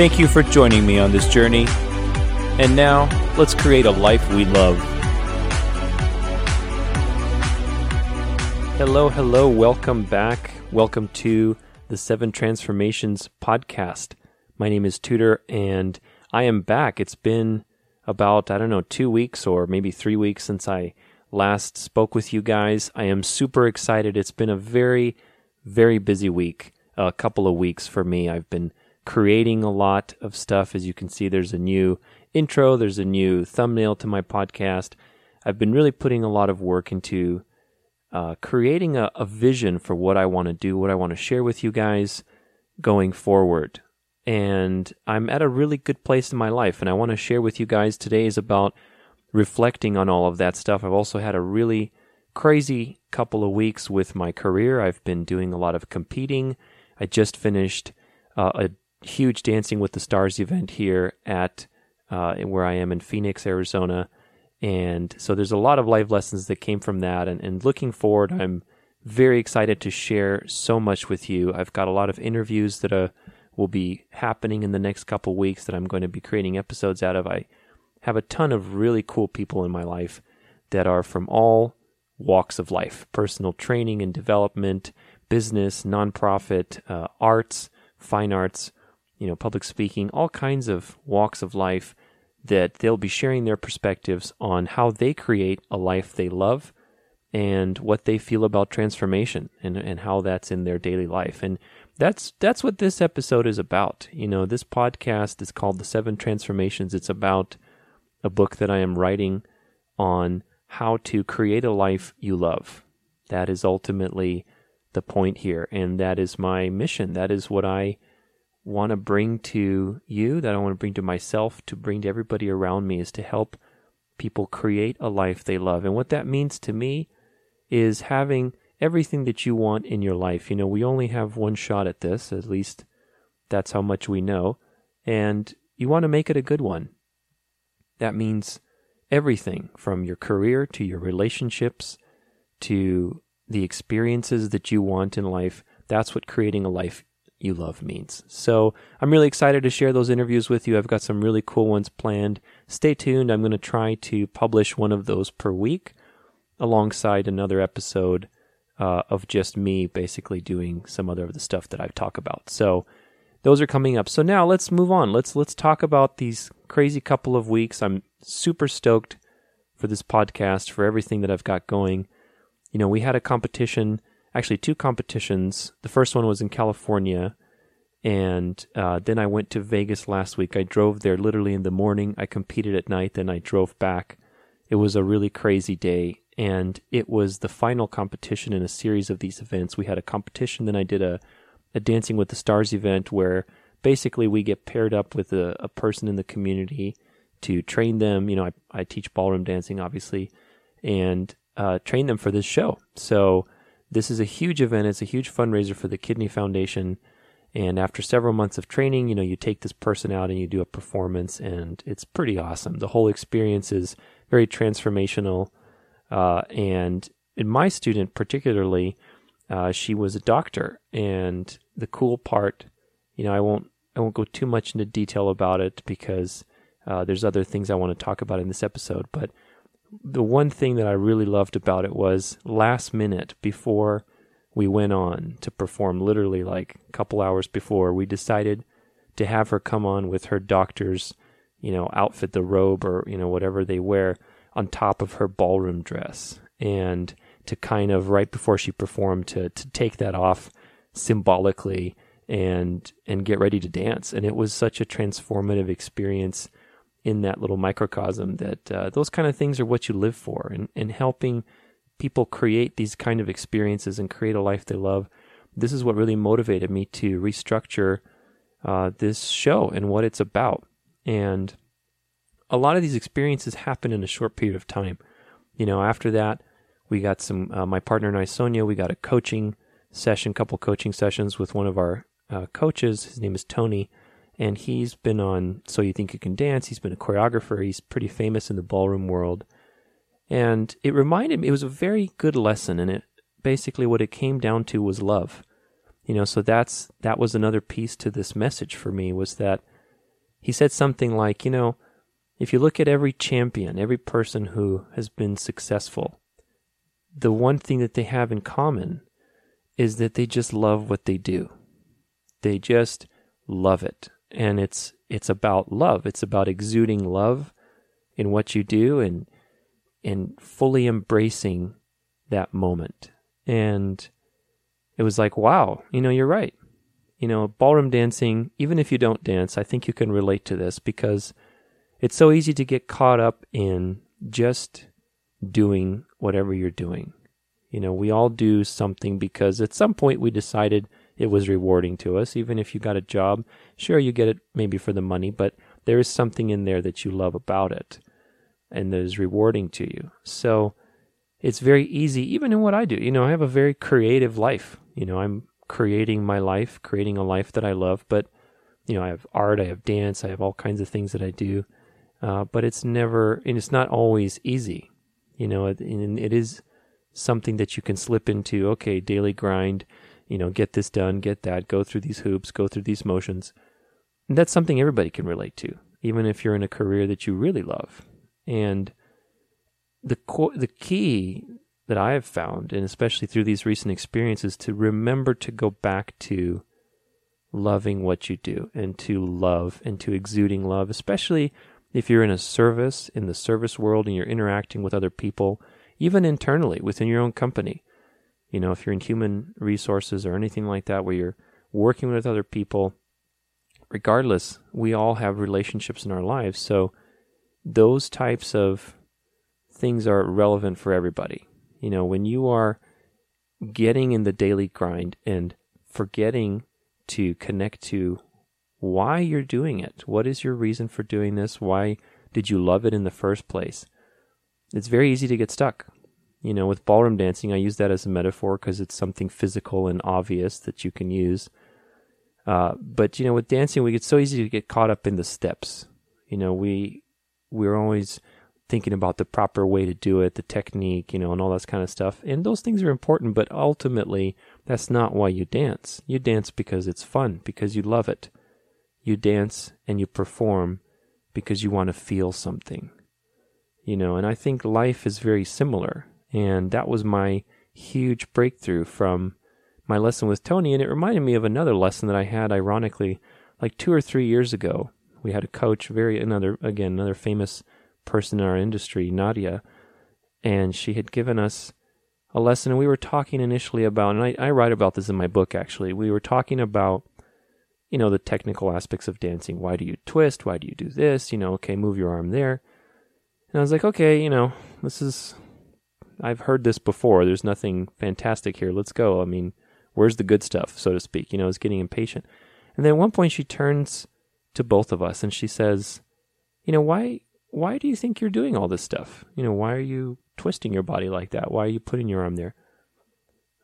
Thank you for joining me on this journey. And now, let's create a life we love. Hello, hello, welcome back. Welcome to the Seven Transformations podcast. My name is Tudor, and I am back. It's been about, I don't know, two weeks or maybe three weeks since I last spoke with you guys. I am super excited. It's been a very, very busy week, a couple of weeks for me. I've been creating a lot of stuff. As you can see, there's a new intro, there's a new thumbnail to my podcast. I've been really putting a lot of work into uh, creating a, a vision for what I want to do, what I want to share with you guys going forward and I'm at a really good place in my life. And I want to share with you guys today is about reflecting on all of that stuff. I've also had a really crazy couple of weeks with my career. I've been doing a lot of competing. I just finished uh, a huge Dancing with the Stars event here at uh, where I am in Phoenix, Arizona. And so there's a lot of life lessons that came from that. And, and looking forward, I'm very excited to share so much with you. I've got a lot of interviews that uh, will be happening in the next couple weeks that I'm going to be creating episodes out of. I have a ton of really cool people in my life that are from all walks of life personal training and development, business, nonprofit, uh, arts, fine arts, you know, public speaking, all kinds of walks of life that they'll be sharing their perspectives on how they create a life they love and what they feel about transformation and, and how that's in their daily life. And that's that's what this episode is about. You know, this podcast is called The Seven Transformations. It's about a book that I am writing on how to create a life you love. That is ultimately the point here, and that is my mission. That is what I want to bring to you, that I want to bring to myself, to bring to everybody around me, is to help people create a life they love. And what that means to me is having everything that you want in your life. You know, we only have one shot at this, at least that's how much we know, and you want to make it a good one. That means everything from your career to your relationships to the experiences that you want in life. That's what creating a life you love means. So I'm really excited to share those interviews with you. I've got some really cool ones planned. Stay tuned. I'm going to try to publish one of those per week alongside another episode uh, of just me basically doing some other of the stuff that I talk about. So those are coming up. So now let's move on. Let's let's talk about these crazy couple of weeks. I'm super stoked for this podcast for everything that I've got going. You know, we had a competition, actually two competitions. The first one was in California, and uh, then I went to Vegas last week. I drove there literally in the morning. I competed at night, then I drove back. It was a really crazy day and it was the final competition in a series of these events. We had a competition, then I did a, a Dancing with the Stars event where basically we get paired up with a, a person in the community to train them. You know, I, I teach ballroom dancing, obviously, and uh, train them for this show. So this is a huge event. It's a huge fundraiser for the Kidney Foundation. And after several months of training, you know, you take this person out and you do a performance, and it's pretty awesome. The whole experience is very transformational. Uh, and in my student, particularly, uh, she was a doctor. And the cool part, you know, I won't I won't go too much into detail about it because uh, there's other things I want to talk about in this episode. But the one thing that I really loved about it was last minute before we went on to perform, literally like a couple hours before, we decided to have her come on with her doctor's, you know, outfit, the robe or you know whatever they wear on top of her ballroom dress. And to kind of right before she performed to to take that off symbolically and and get ready to dance. And it was such a transformative experience in that little microcosm that uh, those kind of things are what you live for and and helping people create these kind of experiences and create a life they love this is what really motivated me to restructure uh, this show and what it's about. And a lot of these experiences happen in a short period of time. You know, after that, we got some, uh, my partner and I, Sonia, we got a coaching session, couple coaching sessions with one of our uh, coaches. His name is Tony, and he's been on So You Think You Can Dance. He's been a choreographer. He's pretty famous in the ballroom world. And it reminded me, it was a very good lesson, and it basically what it came down to was love. You know, so that's that was another piece to this message for me was that he said something like, you know, if you look at every champion, every person who has been successful, the one thing that they have in common is that they just love what they do. They just love it. And it's it's about love. It's about exuding love in what you do and and fully embracing that moment. And it was like, wow, you know, you're right. You know, ballroom dancing, even if you don't dance, I think you can relate to this because it's so easy to get caught up in just doing whatever you're doing. You know, we all do something because at some point we decided it was rewarding to us. Even if you got a job, sure, you get it maybe for the money, but there is something in there that you love about it and that is rewarding to you. So it's very easy, even in what I do. You know, I have a very creative life. You know, I'm creating my life, creating a life that I love, but, you know, I have art, I have dance, I have all kinds of things that I do. Uh, but it's never, and it's not always easy. You know, it, it is something that you can slip into, okay, daily grind, you know, get this done, get that, go through these hoops, go through these motions. And that's something everybody can relate to, even if you're in a career that you really love. And the co- the key that I have found, and especially through these recent experiences, to remember to go back to loving what you do and to love and to exuding love, especially if you're in a service, in the service world, and you're interacting with other people, even internally within your own company. You know, if you're in human resources or anything like that, where you're working with other people, regardless, we all have relationships in our lives. So those types of things are relevant for everybody. You know, when you are getting in the daily grind and forgetting to connect to why you're doing it. What is your reason for doing this? Why did you love it in the first place? It's very easy to get stuck. You know, with ballroom dancing, I use that as a metaphor because it's something physical and obvious that you can use. Uh, but you know, with dancing, we get so easy to get caught up in the steps. You know, we we're always thinking about the proper way to do it, the technique, you know, and all that kind of stuff. And those things are important, but ultimately, that's not why you dance. You dance because it's fun, because you love it. You dance and you perform because you want to feel something. You know, and I think life is very similar. And that was my huge breakthrough from my lesson with Tony. And it reminded me of another lesson that I had, ironically, like two or three years ago. We had a coach, very another again another famous person in our industry, Nadia, and she had given us a lesson. And we were talking initially about, and I, I write about this in my book actually. We were talking about, you know, the technical aspects of dancing. Why do you twist? Why do you do this? You know, okay, move your arm there. And I was like, okay, you know, this is, I've heard this before. There's nothing fantastic here. Let's go. I mean, where's the good stuff, so to speak? You know, I was getting impatient. And then at one point she turns to both of us and she says, you know, why why do you think you're doing all this stuff? You know, why are you twisting your body like that? Why are you putting your arm there?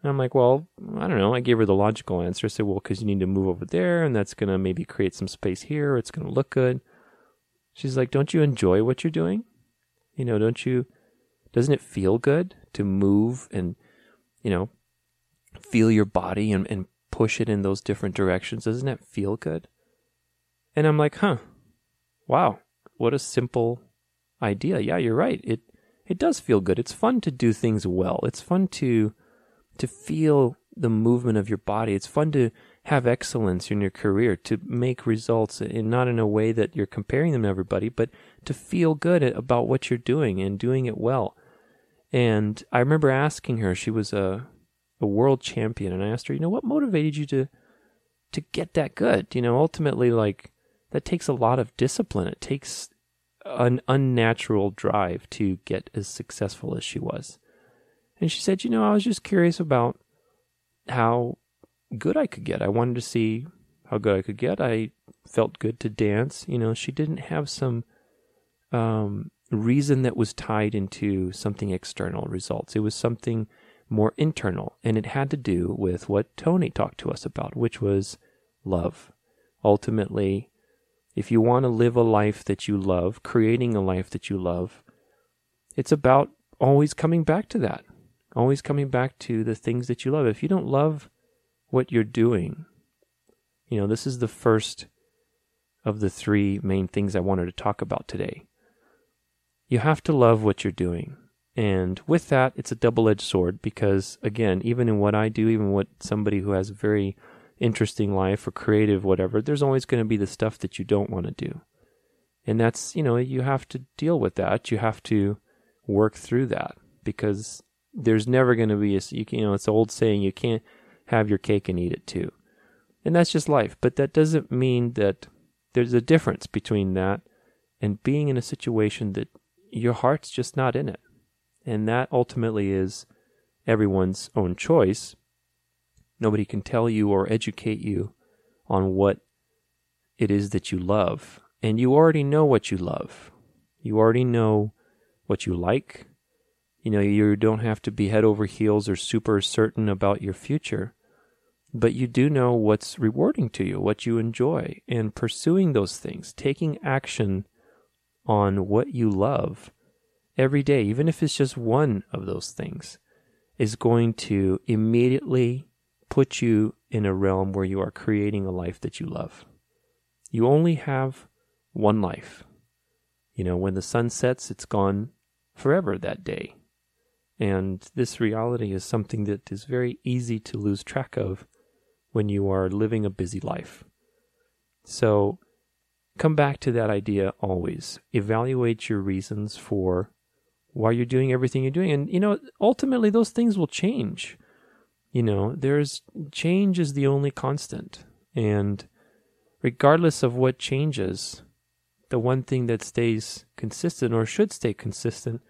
And I'm like, well, I don't know. I gave her the logical answer. I said, well, because you need to move over there, and that's going to maybe create some space here. It's going to look good. She's like, don't you enjoy what you're doing? You know, don't you, doesn't it feel good to move and, you know, feel your body and, and push it in those different directions? Doesn't that feel good? And I'm like, huh, wow, what a simple idea. Yeah, you're right. It it does feel good. It's fun to do things well. It's fun to to feel the movement of your body. It's fun to have excellence in your career, to make results and not in a way that you're comparing them to everybody, but to feel good about what you're doing and doing it well. And I remember asking her, she was a a world champion, and I asked her, you know, what motivated you to to get that good? You know, ultimately like that takes a lot of discipline. It takes an unnatural drive to get as successful as she was. And she said, You know, I was just curious about how good I could get. I wanted to see how good I could get. I felt good to dance. You know, she didn't have some um, reason that was tied into something external results. It was something more internal, and it had to do with what Tony talked to us about, which was love. Ultimately, if you want to live a life that you love, creating a life that you love, it's about always coming back to that. Always coming back to the things that you love. If you don't love what you're doing, you know, this is the first of the three main things I wanted to talk about today. You have to love what you're doing. And with that, it's a double edged sword because, again, even in what I do, even what somebody who has a very interesting life or creative, whatever, there's always going to be the stuff that you don't want to do. And that's, you know, you have to deal with that. You have to work through that because there's never going to be a, you know, it's old saying, you can't have your cake and eat it too. And that's just life. But that doesn't mean that there's a difference between that and being in a situation that your heart's just not in it. And that ultimately is everyone's own choice. Nobody can tell you or educate you on what it is that you love. And you already know what you love. You already know what you like. You know, you don't have to be head over heels or super certain about your future, but you do know what's rewarding to you, what you enjoy, and pursuing those things, taking action on what you love every day, even if it's just one of those things, is going to immediately put you in a realm where you are creating a life that you love. You only have one life. You know, when the sun sets, it's gone forever that day. And this reality is something that is very easy to lose track of when you are living a busy life. So come back to that idea always. Evaluate your reasons for why you're doing everything you're doing. And, you know, ultimately those things will change. You know, there's change is the only constant. And regardless of what changes, the one thing that stays consistent or should stay consistent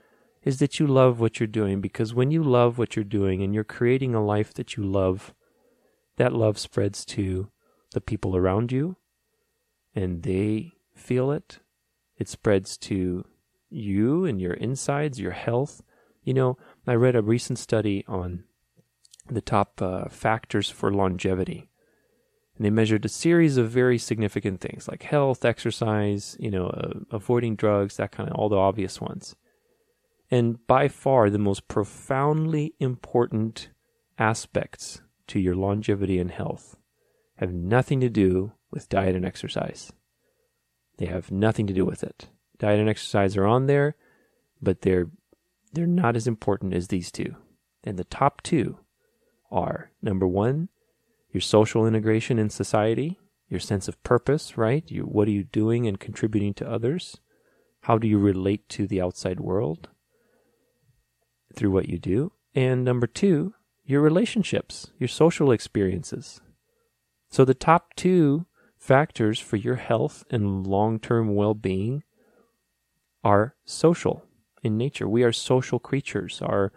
is that you love what you're doing. Because when you love what you're doing and you're creating a life that you love, that love spreads to the people around you and they feel it. It spreads to you and your insides, your health. You know, I read a recent study on the top uh, factors for longevity. And they measured a series of very significant things like health, exercise, you know, uh, avoiding drugs, that kind of all the obvious ones. And by far the most profoundly important aspects to your longevity and health have nothing to do with diet and exercise. They have nothing to do with it. Diet and exercise are on there, but they're they're not as important as these two. And the top two are number one, your social integration in society, your sense of purpose, right? You, what are you doing and contributing to others? How do you relate to the outside world through what you do? And number two, your relationships, your social experiences. So the top two factors for your health and long term well being are social in nature. We are social creatures. Our,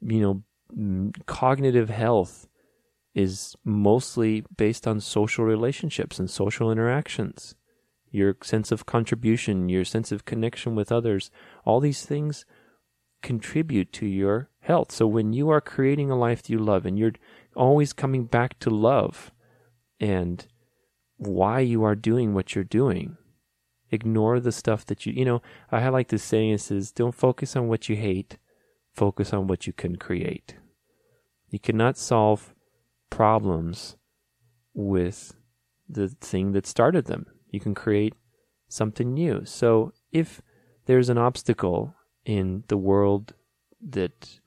you know, cognitive health is mostly based on social relationships and social interactions. Your sense of contribution, your sense of connection with others, all these things contribute to your health. So when you are creating a life that you love and you're always coming back to love and why you are doing what you're doing, Ignore the stuff that you, you know, I like this saying, it says, don't focus on what you hate, focus on what you can create. You cannot solve problems with the thing that started them. You can create something new. So if there's an obstacle in the world that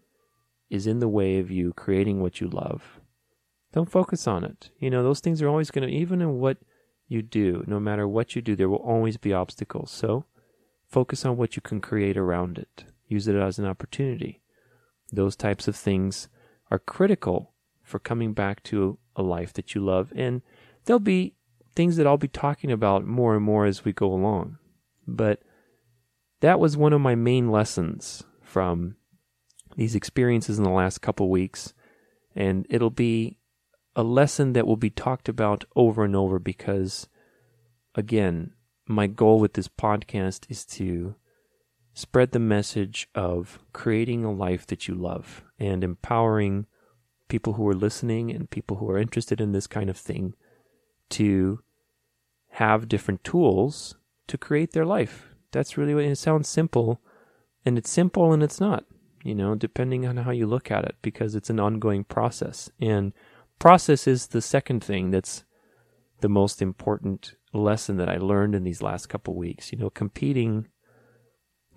is in the way of you creating what you love, don't focus on it. You know, those things are always going to, even in what you do, no matter what you do, there will always be obstacles. So focus on what you can create around it. Use it as an opportunity. Those types of things are critical for coming back to a life that you love. And there'll be things that I'll be talking about more and more as we go along. But that was one of my main lessons from these experiences in the last couple weeks. And it'll be a lesson that will be talked about over and over because, again, my goal with this podcast is to spread the message of creating a life that you love and empowering people who are listening and people who are interested in this kind of thing to have different tools to create their life. That's really what it sounds simple, and it's simple and it's not, you know, depending on how you look at it, because it's an ongoing process. And process is the second thing that's the most important lesson that I learned in these last couple weeks. You know, competing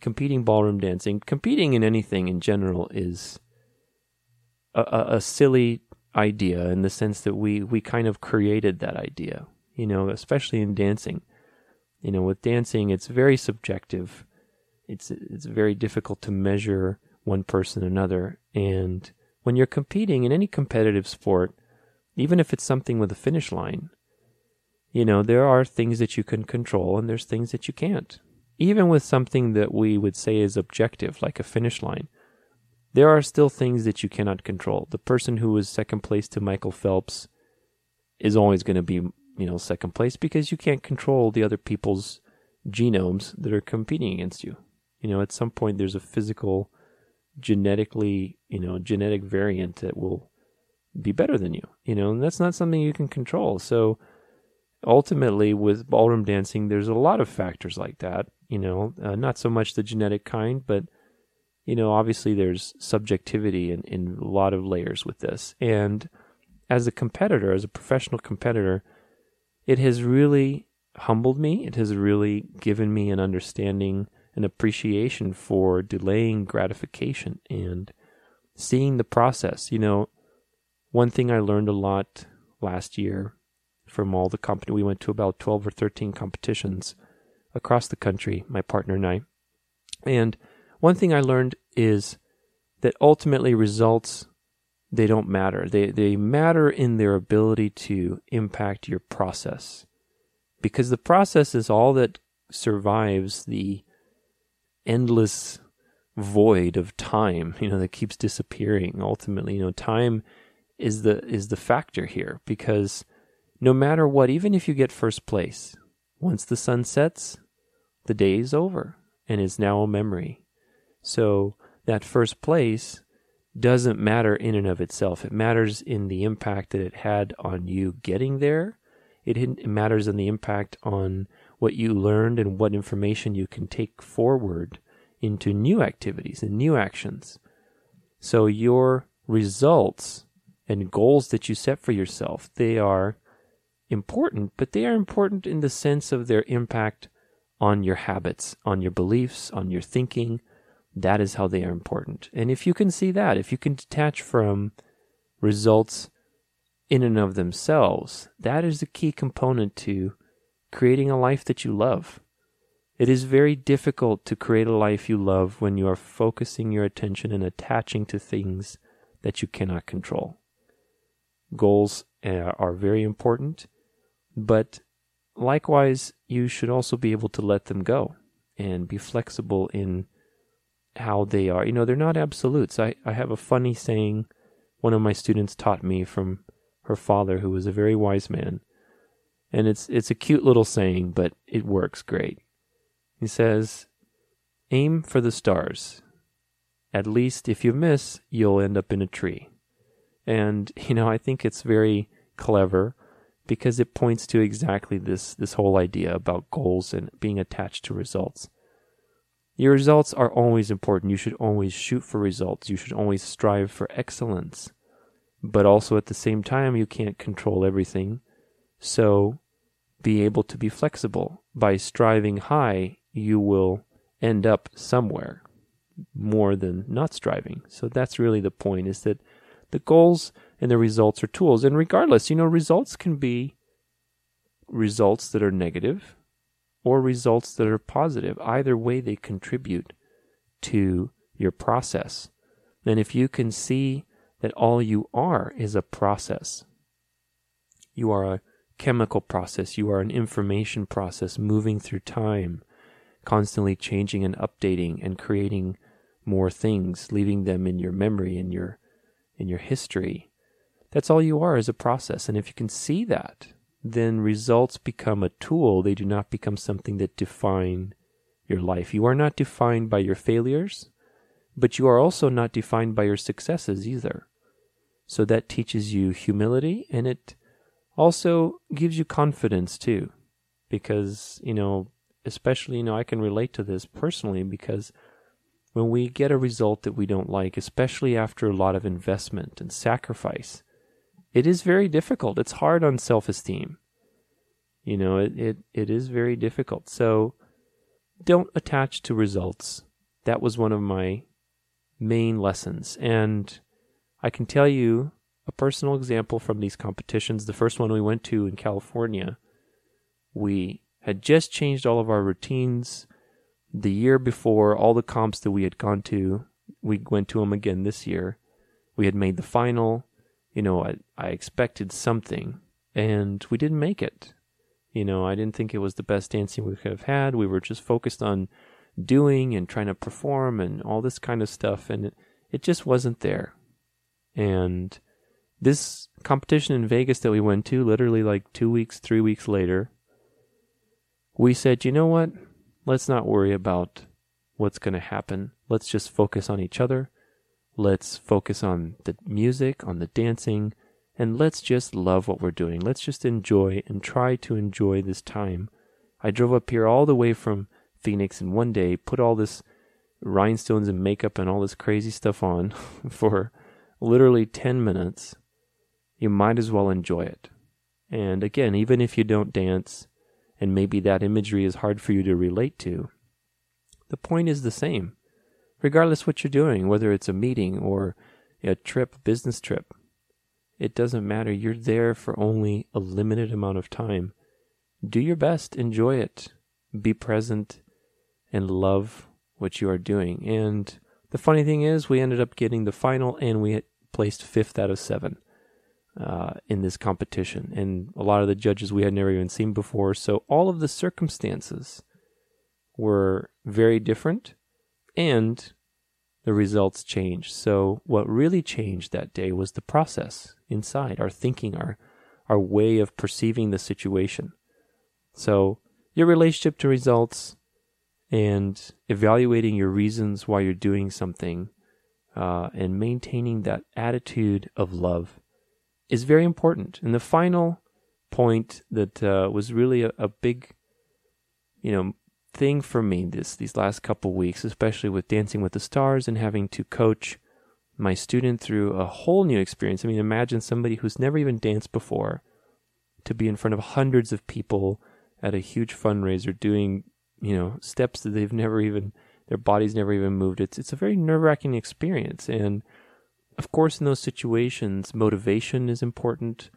competing ballroom dancing, competing in anything in general is a, a, a, silly idea in the sense that we, we kind of created that idea, you know, especially in dancing. You know, with dancing, it's very subjective. It's, it's very difficult to measure one person another. And when you're competing in any competitive sport, even if it's something with a finish line, you know, there are things that you can control and there's things that you can't even with something that we would say is objective, like a finish line, there are still things that you cannot control. The person who was second place to Michael Phelps is always going to be, you know, second place because you can't control the other people's genomes that are competing against you. You know, at some point there's a physical, genetically, you know, genetic variant that will be better than you, you know, and that's not something you can control. So ultimately with ballroom dancing, there's a lot of factors like that you know, uh, not so much the genetic kind, but you know, obviously there's subjectivity in, in a lot of layers with this. And as a competitor, as a professional competitor, it has really humbled me. It has really given me an understanding, an appreciation for delaying gratification and seeing the process. You know, one thing I learned a lot last year from all the company, we went to about 12 or 13 competitions across the country, my partner and I. And one thing I learned is that ultimately results they don't matter. They they matter in their ability to impact your process. Because the process is all that survives the endless void of time, you know, that keeps disappearing ultimately. You know, time is the is the factor here because no matter what, even if you get first place, once the sun sets, the day is over and is now a memory. So that first place doesn't matter in and of itself. It matters in the impact that it had on you getting there. It, matters in the impact on what you learned and what information you can take forward into new activities and new actions. So your results and goals that you set for yourself, they are important, but they are important in the sense of their impact on your habits, on your beliefs, on your thinking. That is how they are important. And if you can see that, if you can detach from results in and of themselves, that is the key component to creating a life that you love. It is very difficult to create a life you love when you are focusing your attention and attaching to things that you cannot control. Goals uh, are very important, but likewise, you should also be able to let them go and be flexible in how they are. You know, they're not absolutes. I, I have a funny saying one of my students taught me from her father, who was a very wise man. And it's it's a cute little saying, but it works great. He says, Aim for the stars. At least if you miss, you'll end up in a tree. And, you know, I think it's very clever because it points to exactly this this whole idea about goals and being attached to results. Your results are always important. You should always shoot for results. You should always strive for excellence. But also at the same time, you can't control everything. So be able to be flexible. By striving high, you will end up somewhere more than not striving. So that's really the point is that the goals and the results are tools. And regardless, you know, results can be results that are negative or results that are positive. Either way, they contribute to your process. And if you can see that all you are is a process, you are a chemical process, you are an information process moving through time, constantly changing and updating and creating more things, leaving them in your memory, in your in your history, That's all you are is a process. And if you can see that, then results become a tool. They do not become something that define your life. You are not defined by your failures, but you are also not defined by your successes either. So that teaches you humility and it also gives you confidence too. Because, you know, especially, you know, I can relate to this personally because when we get a result that we don't like, especially after a lot of investment and sacrifice, it is very difficult. It's hard on self esteem. You know, it, it, it is very difficult. So don't attach to results. That was one of my main lessons. And I can tell you a personal example from these competitions. The first one we went to in California, we had just changed all of our routines. The year before, all the comps that we had gone to, we went to them again this year. We had made the final you know, I, I expected something and we didn't make it. You know, I didn't think it was the best dancing we could have had. We were just focused on doing and trying to perform and all this kind of stuff, and it, it just wasn't there. And this competition in Vegas that we went to, literally like two weeks, three weeks later, we said, you know what? Let's not worry about what's going to happen. Let's just focus on each other. Let's focus on the music, on the dancing, and let's just love what we're doing. Let's just enjoy and try to enjoy this time. I drove up here all the way from Phoenix in one day, put all this rhinestones and makeup and all this crazy stuff on for literally 10 minutes. You might as well enjoy it. And again, even if you don't dance, and maybe that imagery is hard for you to relate to, the point is the same regardless what you're doing, whether it's a meeting or a trip, business trip. It doesn't matter. You're there for only a limited amount of time. Do your best, enjoy it, be present, and love what you are doing. And the funny thing is, we ended up getting the final and we placed fifth out of seven uh, in this competition. And a lot of the judges we had never even seen before. So all of the circumstances were very different and the results changed. So what really changed that day was the process inside, our thinking, our our way of perceiving the situation. So your relationship to results and evaluating your reasons why you're doing something uh, and maintaining that attitude of love is very important. And the final point that uh, was really a, a big, you know, thing for me this these last couple weeks, especially with Dancing with the Stars and having to coach my student through a whole new experience. I mean, imagine somebody who's never even danced before to be in front of hundreds of people at a huge fundraiser doing, you know, steps that they've never even their bodies never even moved. It's it's a very nerve-wracking experience and of course in those situations motivation is important.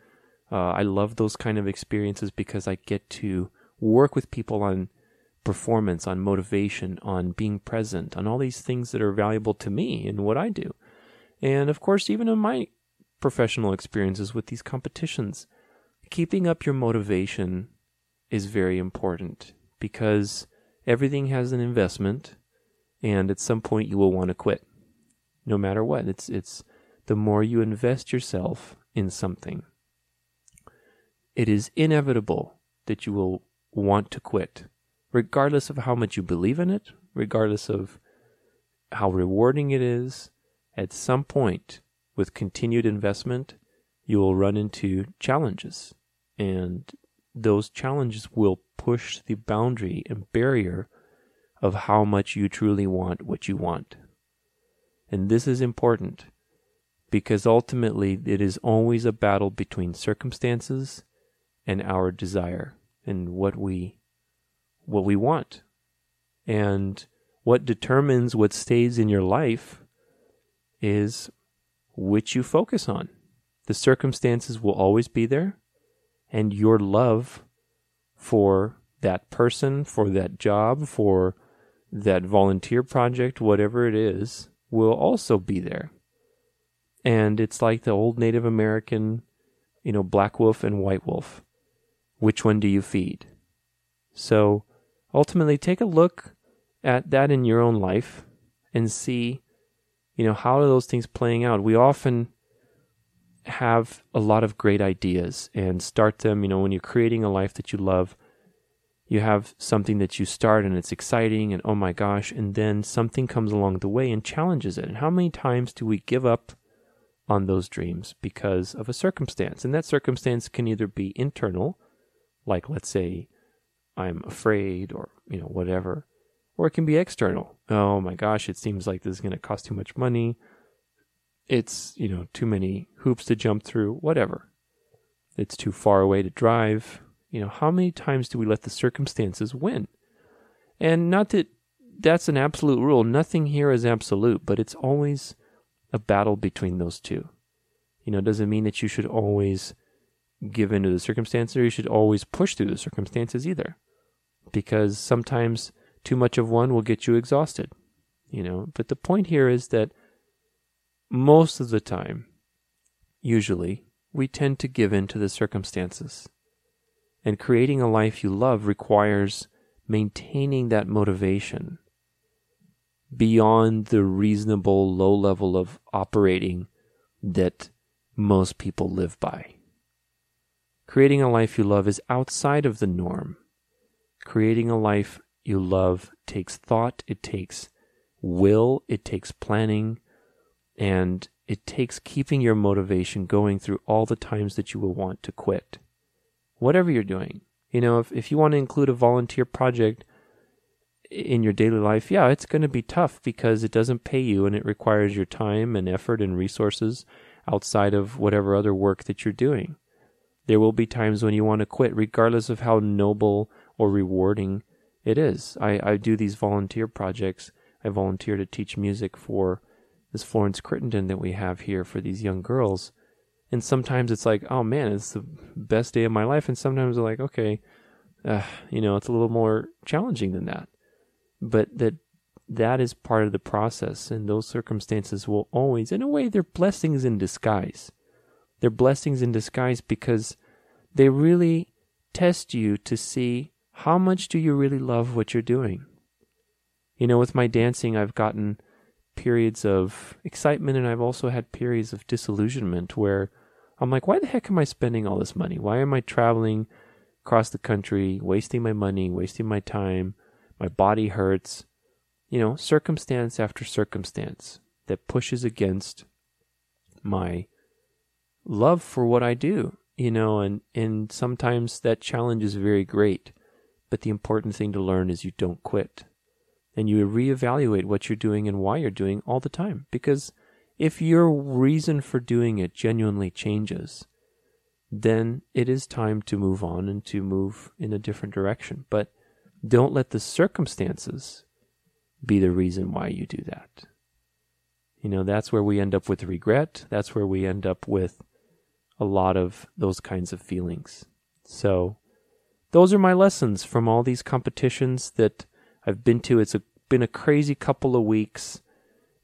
Uh, I love those kind of experiences because I get to work with people on performance, on motivation, on being present, on all these things that are valuable to me and what I do. And of course, even in my professional experiences with these competitions, keeping up your motivation is very important because everything has an investment and at some point you will want to quit. No matter what. It's it's the more you invest yourself in something, it is inevitable that you will want to quit regardless of how much you believe in it, regardless of how rewarding it is, at some point with continued investment, you will run into challenges. And those challenges will push the boundary and barrier of how much you truly want what you want. And this is important because ultimately it is always a battle between circumstances and our desire and what we what we want. And what determines what stays in your life is which you focus on. The circumstances will always be there, and your love for that person, for that job, for that volunteer project, whatever it is, will also be there. And it's like the old Native American, you know, black wolf and white wolf. Which one do you feed? So ultimately take a look at that in your own life and see, you know, how are those things playing out? We often have a lot of great ideas and start them. You know, when you're creating a life that you love, you have something that you start and it's exciting and oh my gosh, and then something comes along the way and challenges it. And how many times do we give up on those dreams because of a circumstance? And that circumstance can either be internal, like let's say I'm afraid or, you know, whatever, or it can be external. Oh my gosh, it seems like this is going to cost too much money. It's, you know, too many hoops to jump through, whatever. It's too far away to drive you know, how many times do we let the circumstances win? And not that that's an absolute rule. Nothing here is absolute, but it's always a battle between those two. You know, it doesn't mean that you should always give in to the circumstances or you should always push through the circumstances either. Because sometimes too much of one will get you exhausted. You know, but the point here is that most of the time, usually, we tend to give in to the circumstances. And creating a life you love requires maintaining that motivation beyond the reasonable low level of operating that most people live by. Creating a life you love is outside of the norm. Creating a life you love takes thought, it takes will, it takes planning, and it takes keeping your motivation going through all the times that you will want to quit whatever you're doing. You know, if, if you want to include a volunteer project in your daily life, yeah, it's going to be tough because it doesn't pay you and it requires your time and effort and resources outside of whatever other work that you're doing. There will be times when you want to quit, regardless of how noble or rewarding it is. I, I do these volunteer projects. I volunteer to teach music for this Florence Crittenton that we have here for these young girls. And sometimes it's like, oh man, it's the best day of my life. And sometimes I'm like, okay, uh, you know, it's a little more challenging than that. But that that is part of the process, and those circumstances will always, in a way, they're blessings in disguise. They're blessings in disguise because they really test you to see how much do you really love what you're doing. You know, with my dancing, I've gotten periods of excitement and I've also had periods of disillusionment where I'm like, why the heck am I spending all this money? Why am I traveling across the country, wasting my money, wasting my time? My body hurts. You know, circumstance after circumstance that pushes against my love for what I do, you know, and, and sometimes that challenge is very great. But the important thing to learn is you don't quit. And you reevaluate what you're doing and why you're doing all the time. Because if your reason for doing it genuinely changes, then it is time to move on and to move in a different direction. But don't let the circumstances be the reason why you do that. You know, that's where we end up with regret. That's where we end up with a lot of those kinds of feelings. So, those are my lessons from all these competitions that I've been to. It's a, been a crazy couple of weeks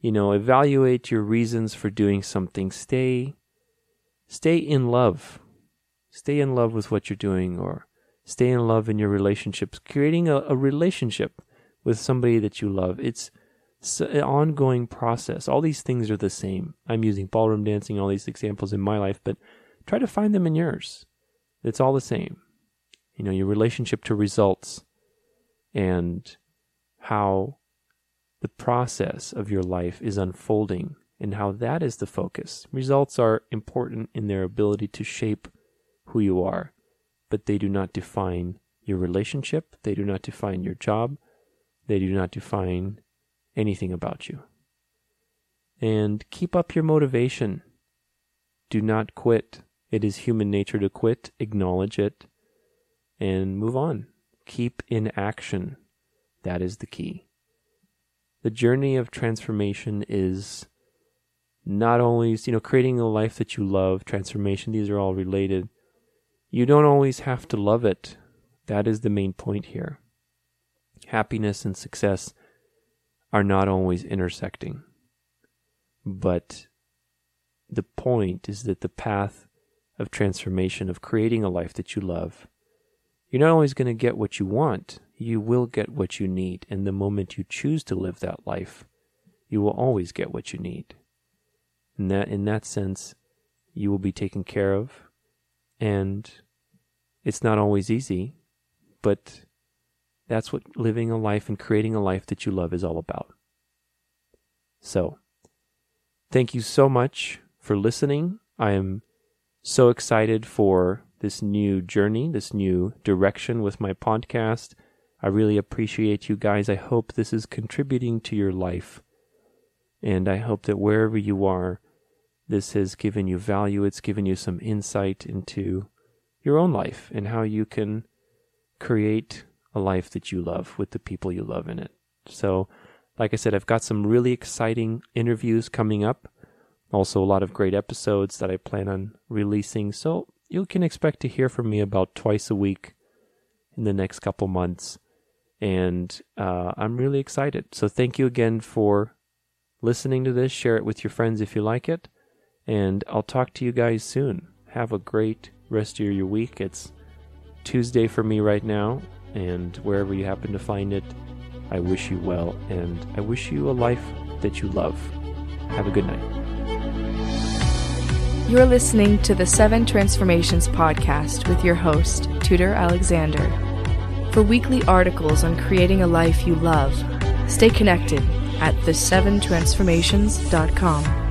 you know, evaluate your reasons for doing something. Stay stay in love. Stay in love with what you're doing or stay in love in your relationships. Creating a, a relationship with somebody that you love. It's an ongoing process. All these things are the same. I'm using ballroom dancing, all these examples in my life, but try to find them in yours. It's all the same. You know, your relationship to results and how the process of your life is unfolding and how that is the focus. Results are important in their ability to shape who you are, but they do not define your relationship, they do not define your job, they do not define anything about you. And keep up your motivation. Do not quit. It is human nature to quit, acknowledge it, and move on. Keep in action. That is the key the journey of transformation is not only you know creating a life that you love transformation these are all related. You don't always have to love it. That is the main point here. Happiness and success are not always intersecting. But the point is that the path of transformation of creating a life that you love you're not always going to get what you want you will get what you need. And the moment you choose to live that life, you will always get what you need. In that, in that sense, you will be taken care of. And it's not always easy, but that's what living a life and creating a life that you love is all about. So, thank you so much for listening. I am so excited for this new journey, this new direction with my podcast. I really appreciate you guys. I hope this is contributing to your life. And I hope that wherever you are, this has given you value. It's given you some insight into your own life and how you can create a life that you love with the people you love in it. So, like I said, I've got some really exciting interviews coming up. Also, a lot of great episodes that I plan on releasing. So, you can expect to hear from me about twice a week in the next couple months. And uh, I'm really excited. So, thank you again for listening to this. Share it with your friends if you like it. And I'll talk to you guys soon. Have a great rest of your week. It's Tuesday for me right now. And wherever you happen to find it, I wish you well. And I wish you a life that you love. Have a good night. You're listening to the Seven Transformations podcast with your host, Tudor Alexander. For weekly articles on creating a life you love, stay connected at the7transformations.com.